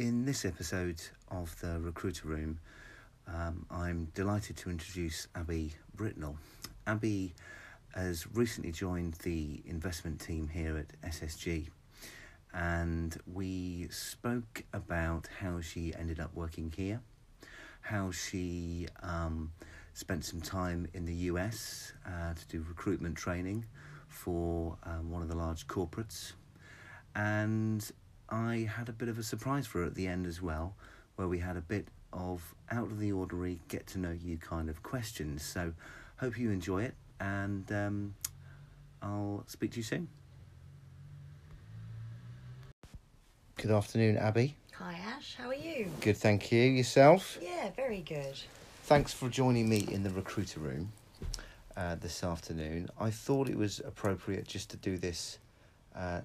In this episode of the Recruiter Room, um, I'm delighted to introduce Abbie Britnell. Abbie has recently joined the investment team here at SSG, and we spoke about how she ended up working here, how she um, spent some time in the US uh, to do recruitment training for um, one of the large corporates, and I had a bit of a surprise for her at the end as well, where we had a bit of out of the ordinary, get to know you kind of questions. So, hope you enjoy it, and um, I'll speak to you soon. Good afternoon, Abbie. Hi Ash, how are you? Good, thank you. Yourself? Yeah, very good. Thanks for joining me in the recruiter room uh, this afternoon. I thought it was appropriate just to do this uh,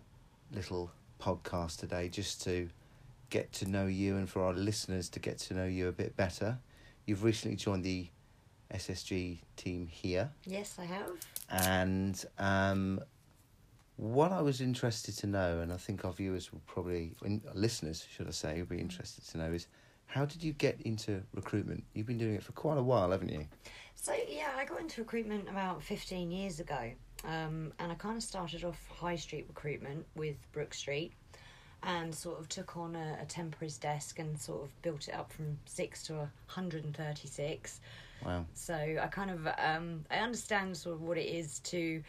little podcast today, just to get to know you and for our listeners to get to know you a bit better. You've recently joined the SSG team here, Yes, I have. and um, what I was interested to know, and I think our viewers will probably, listeners, should I say, will be interested to know, is how did you get into recruitment? You've been doing it for quite a while, haven't you? So yeah, I got into recruitment about fifteen years ago, um, and I kind of started off high street recruitment with Brook Street, and sort of took on a, a desk and sort of built it up from six to hundred and thirty six. Wow. So I kind of um, I understand sort of what it is to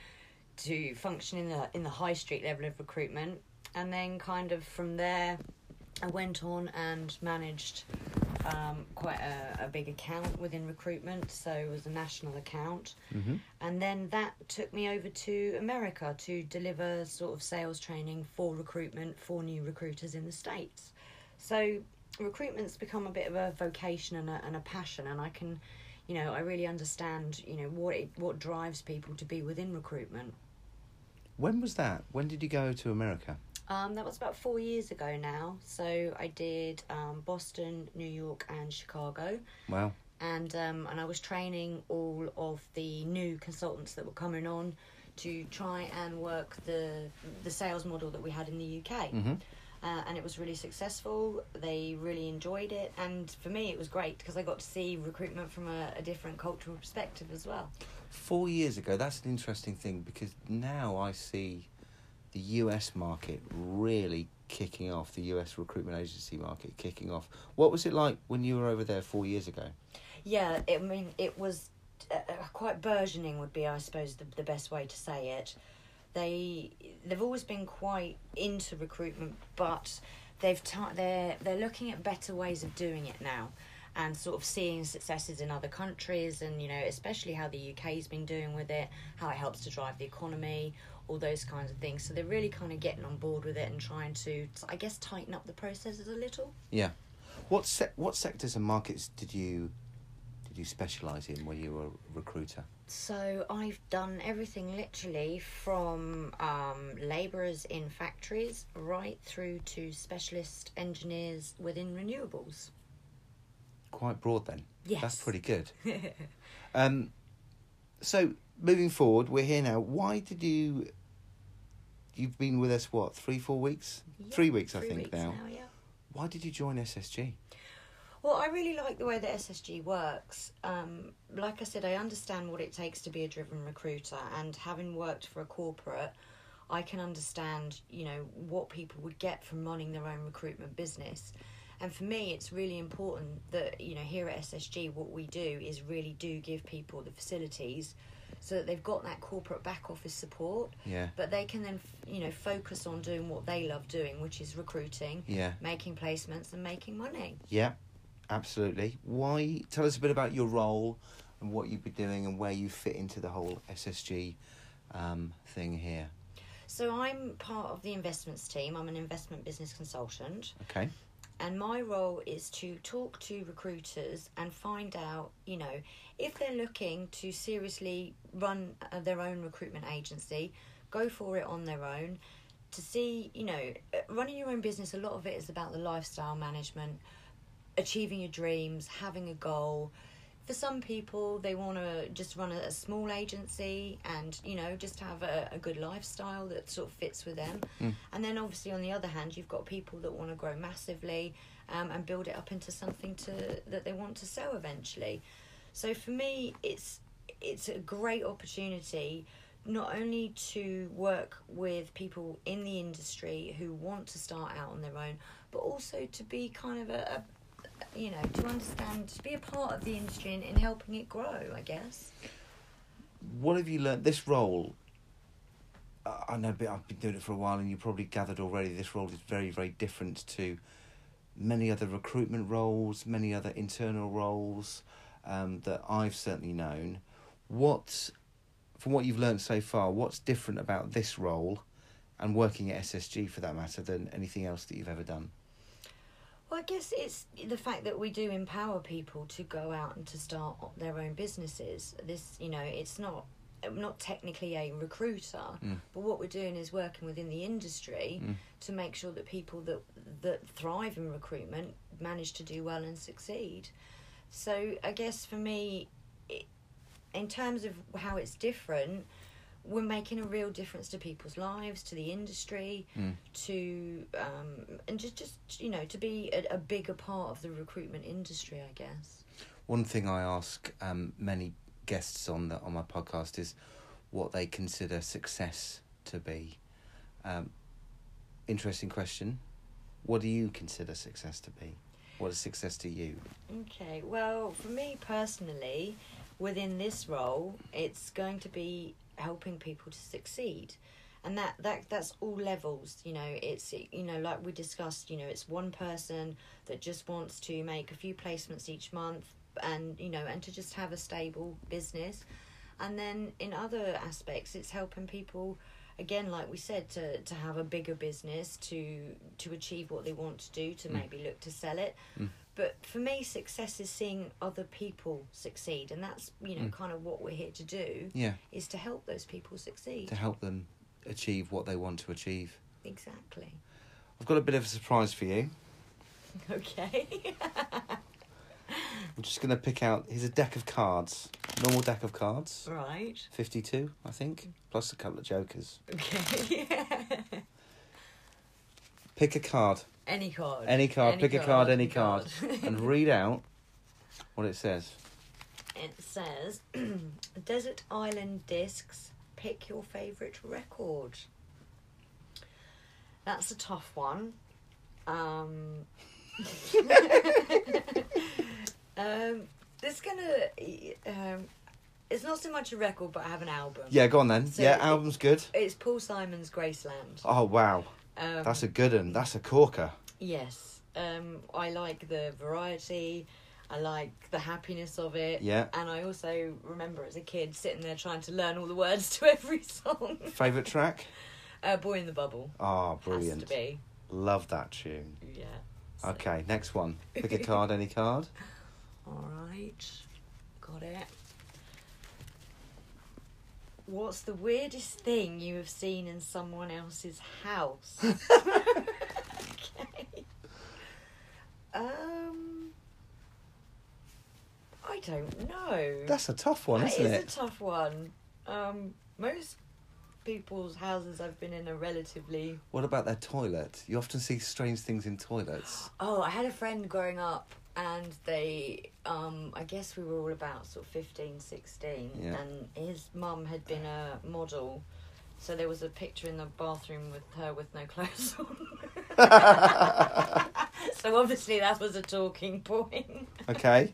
to function in the in the high street level of recruitment, and then kind of from there, I went on and managed um, quite a, a big account within recruitment. So it was a national account, Mm-hmm. and then that took me over to America to deliver sort of sales training for recruitment for new recruiters in the states. So recruitment's become a bit of a vocation and a, and a passion, and I can, you know, I really understand, you know, what it, what drives people to be within recruitment. When was that? When did you go to America? Um, that was about four years ago now. So I did um, Boston, New York, and Chicago. Wow. and um, and I was training all of the new consultants that were coming on to try and work the the sales model that we had in the UK. Mm-hmm. Uh, and it was really successful. They really enjoyed it, and for me, it was great because I got to see recruitment from a, a different cultural perspective as well. Four years ago, that's an interesting thing because now I see the US market really kicking off, the US recruitment agency market kicking off. What was it like when you were over there four years ago? Yeah, I mean, it was uh, uh, quite burgeoning, would be, I suppose, the, the best way to say it. They they've always been quite into recruitment, but they've ta- they're they're looking at better ways of doing it now, and sort of seeing successes in other countries, and you know, especially how the UK's been doing with it, how it helps to drive the economy, all those kinds of things. So they're really kind of getting on board with it and trying to, I guess, tighten up the processes a little. Yeah. What se- what sectors and markets did you did you specialise in when you were a recruiter? So I've done everything literally from um, labourers in factories right through to specialist engineers within renewables. Quite broad then. Yes. That's pretty good. Um, so moving forward, we're here now. Why did you? You've been with us what three, four weeks? three weeks, I think weeks now. yeah. Why did you join SSG? Well, I really like the way that SSG works. Um, like I said, I understand what it takes to be a driven recruiter, and having worked for a corporate, I can understand, you know, what people would get from running their own recruitment business. And for me, it's really important that, you know, here at SSG, what we do is really do give people the facilities so that they've got that corporate back office support, Yeah. but they can then, you know, focus on doing what they love doing, which is recruiting, Yeah. making placements, and making money. Yeah. Absolutely. Why? Tell us a bit about your role and what you've been doing and where you fit into the whole SSG um, thing here. So I'm part of the investments team. I'm an investment business consultant, Okay. And my role is to talk to recruiters and find out, you know, if they're looking to seriously run uh, their own recruitment agency, go for it on their own. To see, you know, uh, running your own business, a lot of it is about the lifestyle management, achieving your dreams, having a goal. For some people, they want to just run a, a, small agency and you know just have a, a, good lifestyle that sort of fits with them. Mm. And then obviously on the other hand, you've got people that want to grow massively um, and build it up into something to that they want to sell eventually. So for me, it's it's a great opportunity not only to work with people in the industry who want to start out on their own, but also to be kind of a, a you know, to understand, to be a part of the industry and in helping it grow, I guess. What have you learned? This role, I know I've been doing it for a while, and you probably gathered already. This role is very, very different to many other recruitment roles, many other internal roles um, that I've certainly known. What, from what you've learned so far, what's different about this role and working at SSG for that matter than anything else that you've ever done? Well, I guess it's the fact that we do empower people to go out and to start their own businesses. This, you know, it's not not technically a recruiter, mm. but what we're doing is working within the industry mm. to make sure that people that that thrive in recruitment manage to do well and succeed. So I guess for me, it, in terms of how it's different, we're making a real difference to people's lives, to the industry, mm. to um, and just just you know to be a, a, bigger part of the recruitment industry. I guess. One thing I ask um, many guests on the on my podcast is what they consider success to be. Um, interesting question. What do you consider success to be? What is success to you? Okay, well, for me personally, within this role, it's going to be helping people to succeed. And that, that that's all levels, you know. It's you know, like we discussed, you know, it's one person that just wants to make a few placements each month, and you know, and to just have a stable business. And then in other aspects, it's helping people again like we said to to have a bigger business to to achieve what they want to do to Mm. maybe look to sell it Mm. But for me success is seeing other people succeed and that's you know Mm. kind of what we're here to do Yeah, is to help those people succeed to help them achieve what they want to achieve. exactly I've got a bit of a surprise for you. okay I'm just going to pick out. Here's a deck of cards. Normal deck of cards. right 52, I think, plus a couple of jokers. okay Pick a card. Any card Any card. pick a card, any card. card. and read out what it says. it says desert island discs pick your favorite record that's a tough one um um it's gonna um it's not so much a record but i have an album Yeah, go on then. So yeah, album's good. it's paul simon's graceland Oh, wow. Um That's a good one. That's a corker. yes um i like the variety I like the happiness of it. Yeah. And I also remember as a kid sitting there trying to learn all the words to every song. Favourite track? Uh, Boy in the Bubble. Oh, Has brilliant. to be. Love that tune. Yeah. So- Okay, next one. Pick a card, any card. All right. Got it. What's the weirdest thing you have seen in someone else's house? okay. Um. I don't know. That's a tough one, That isn't is it? a tough one. Um, most people's houses I've been in are relatively. What about their toilet? You often see strange things in toilets. Oh, I had a friend growing up, and they, um, I guess we were all about sort of 15, 16, Yeah. and his mum had been a model. So there was a picture in the bathroom with her with no clothes on. so obviously that was a talking point. Okay.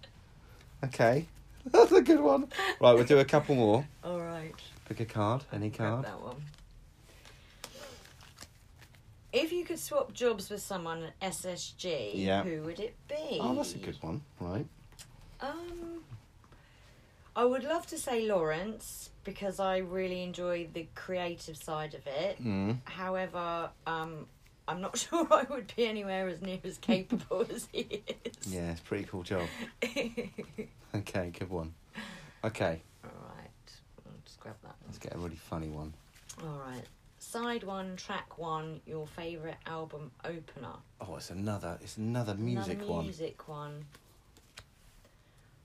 Okay. That's a good one. Right, we'll do a couple more. All right. Pick a card, any card. that one. If you could swap jobs with someone at SSG, Yeah. who would it be? Oh, that's a good one. Right. Um, I would love to say Lawrence because I really enjoy the creative side of it. Mm. However, um, I'm not sure I would be anywhere as near as capable as he is. Yeah, it's a pretty cool job. Okay, good one. Okay, All right, I'll just grab that one. let's get a really funny one. All right. Side one, track one, your favourite album opener. Oh, it's another. It's another music Another one. music one.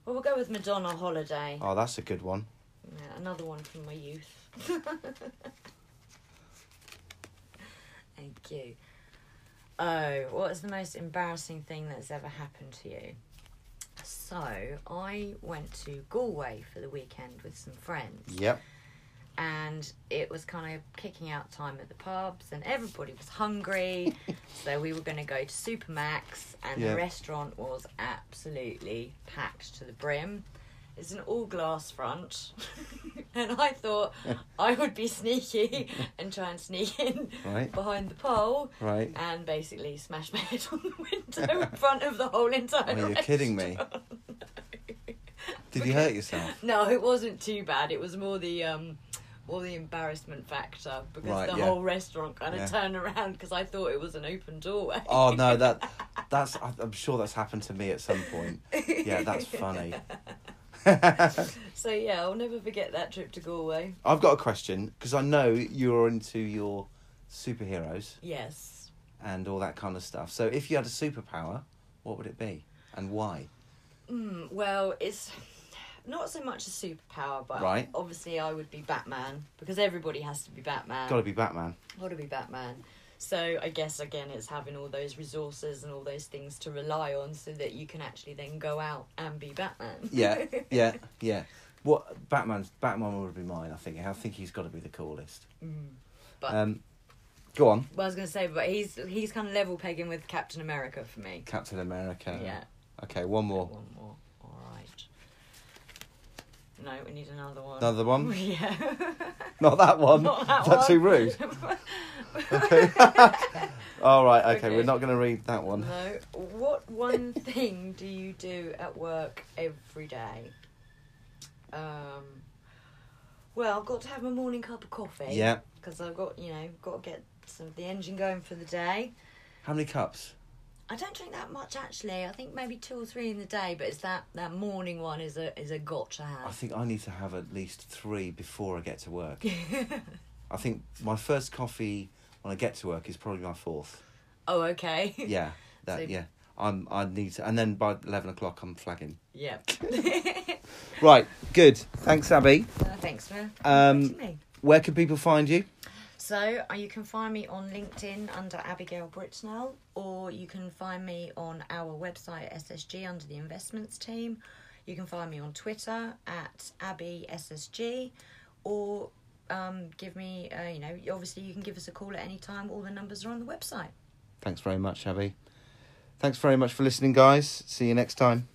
Well, we'll go with Madonna Holiday. Oh, that's a good one. Yeah, another one from my youth. Thank you. Oh, what is the most embarrassing thing that's ever happened to you? So, I went to Galway for the weekend with some friends. Yep. And it was kind of kicking out time at the pubs and everybody was hungry so we were going to go to Supermacs and Yeah. the restaurant was absolutely packed to the brim it's an all glass front and i thought i would be sneaky and try and sneak in Right. behind the pole Right. and basically smash my head on the window in front of the whole entire Oh, you're kidding me. Did you hurt yourself? No, it wasn't too bad. It was more the um, more the embarrassment factor because Right, the yeah. whole restaurant kind of Yeah. turned around because I thought it was an open doorway. Oh no, that that's I'm sure that's happened to me at some point. Yeah, that's funny. so yeah, I'll never forget that trip to Galway. I've got a question because I know you're into your superheroes Yes. and all that kind of stuff. So if you had a superpower, what would it be and why? Mm, well, it's not so much a superpower, but Right. obviously I would be Batman because everybody has to be Batman. Got to be Batman. Got to be Batman. So I guess again, it's having all those resources and all those things to rely on, so that you can actually then go out and be Batman. Yeah, yeah, yeah. What Batman's Batman would be mine. I think. I think he's got to be the coolest. Mm. But Um, go on, Well, I was going to say, but he's he's kind of level pegging with Captain America for me. Captain America. yeah. Okay, one more. One more. No, we need another one. Another one? yeah. Not that one. Not that Is that too rude? Okay. All right. Okay, Okay. we're not going to read that one. no. What one thing do you do at work every day? Um. Well, I've got to have my morning cup of coffee. Yeah. Because I've got, you know, got to get some of the engine going for the day. How many cups? I don't drink that much actually. I think maybe two or three in the day, but it's that that morning one is a is a got to I think I need to have at least three before I get to work. I think my first coffee when I get to work is probably my fourth. oh, okay. Yeah, that So- yeah. I'm I need to, and then by eleven o'clock I'm flagging. Yep. Right, good. Thanks, Abbie. Uh, thanks for Um, me. Where can people find you? So uh, you can find me on LinkedIn under Abigail Britnell, or you can find me on our website SSG under the investments team. You can find me on Twitter at Abby SSG, or um, give me, uh, you know, obviously you can give us a call at any time. All the numbers are on the website. Thanks very much, Abbie. Thanks very much for listening, guys. See you next time.